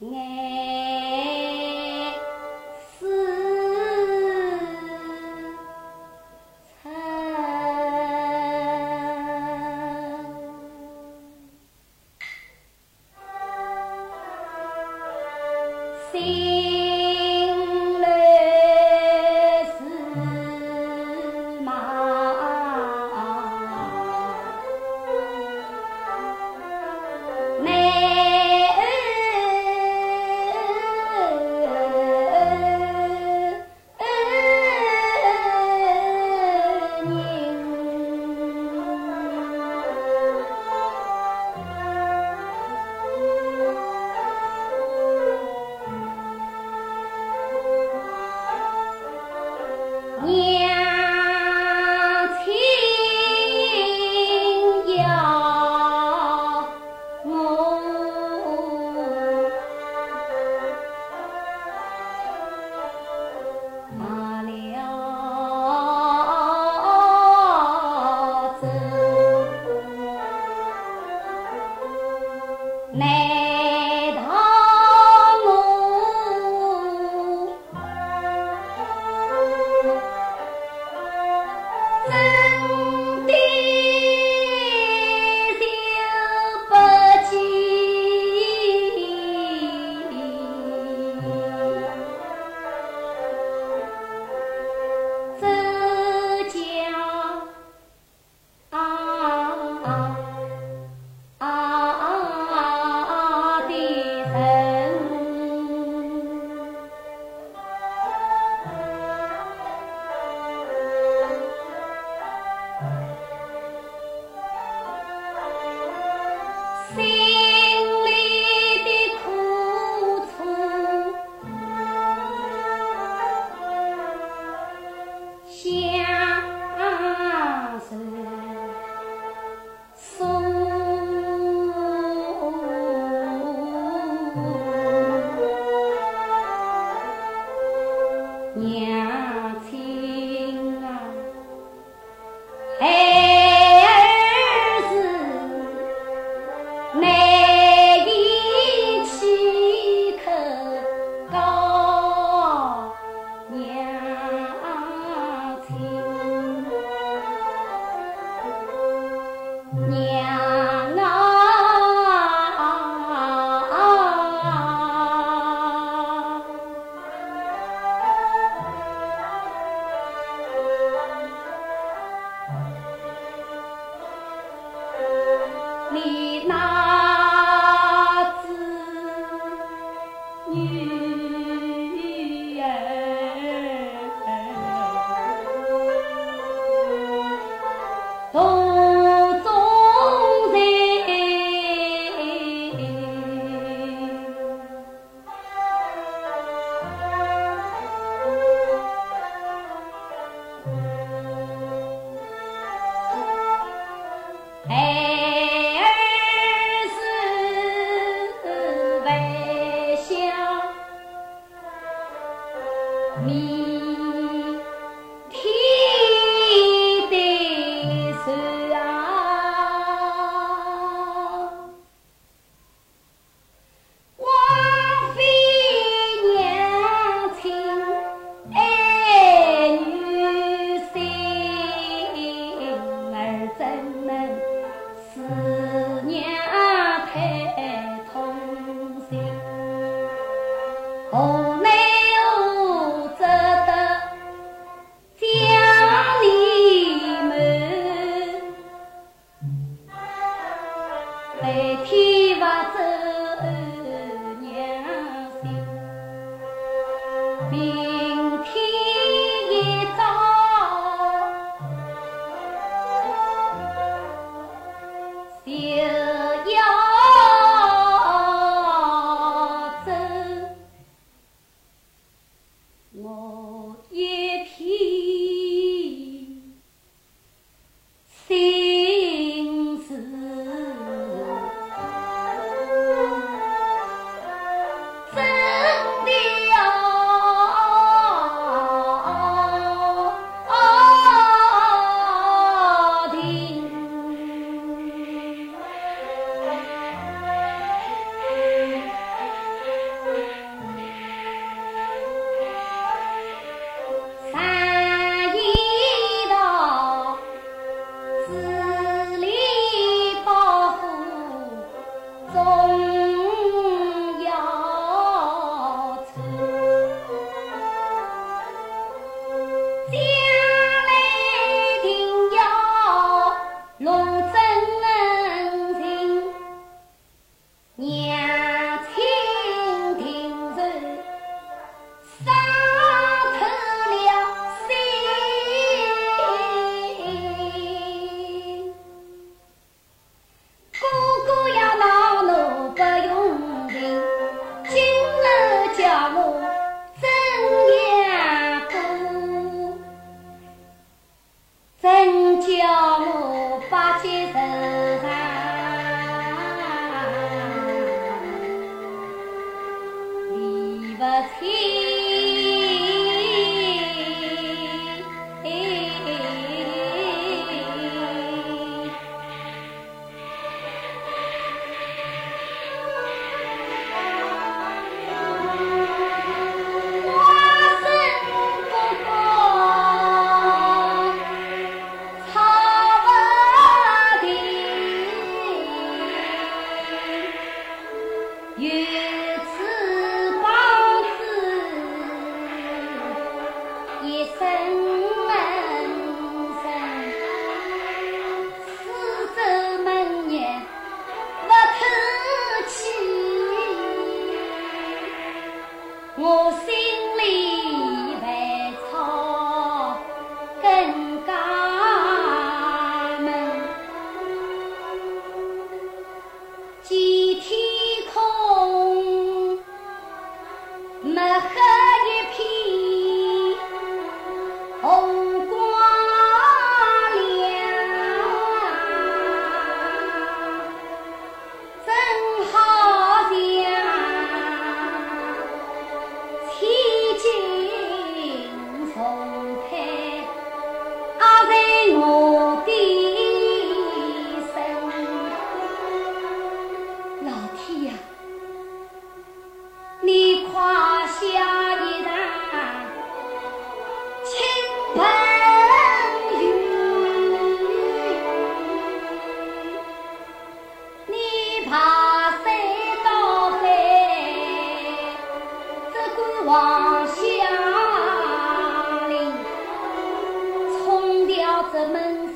爱思春，娘亲啊，孩儿是难气口娘亲。me.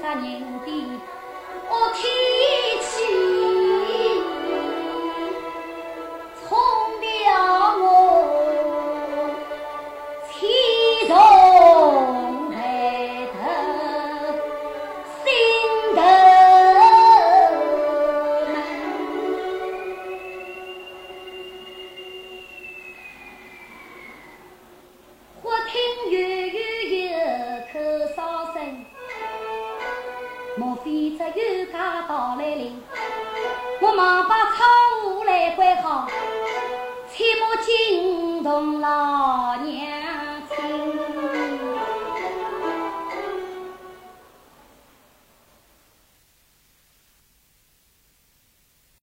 大的，我听。自家到来临我忙把窗户来关好切莫惊动老娘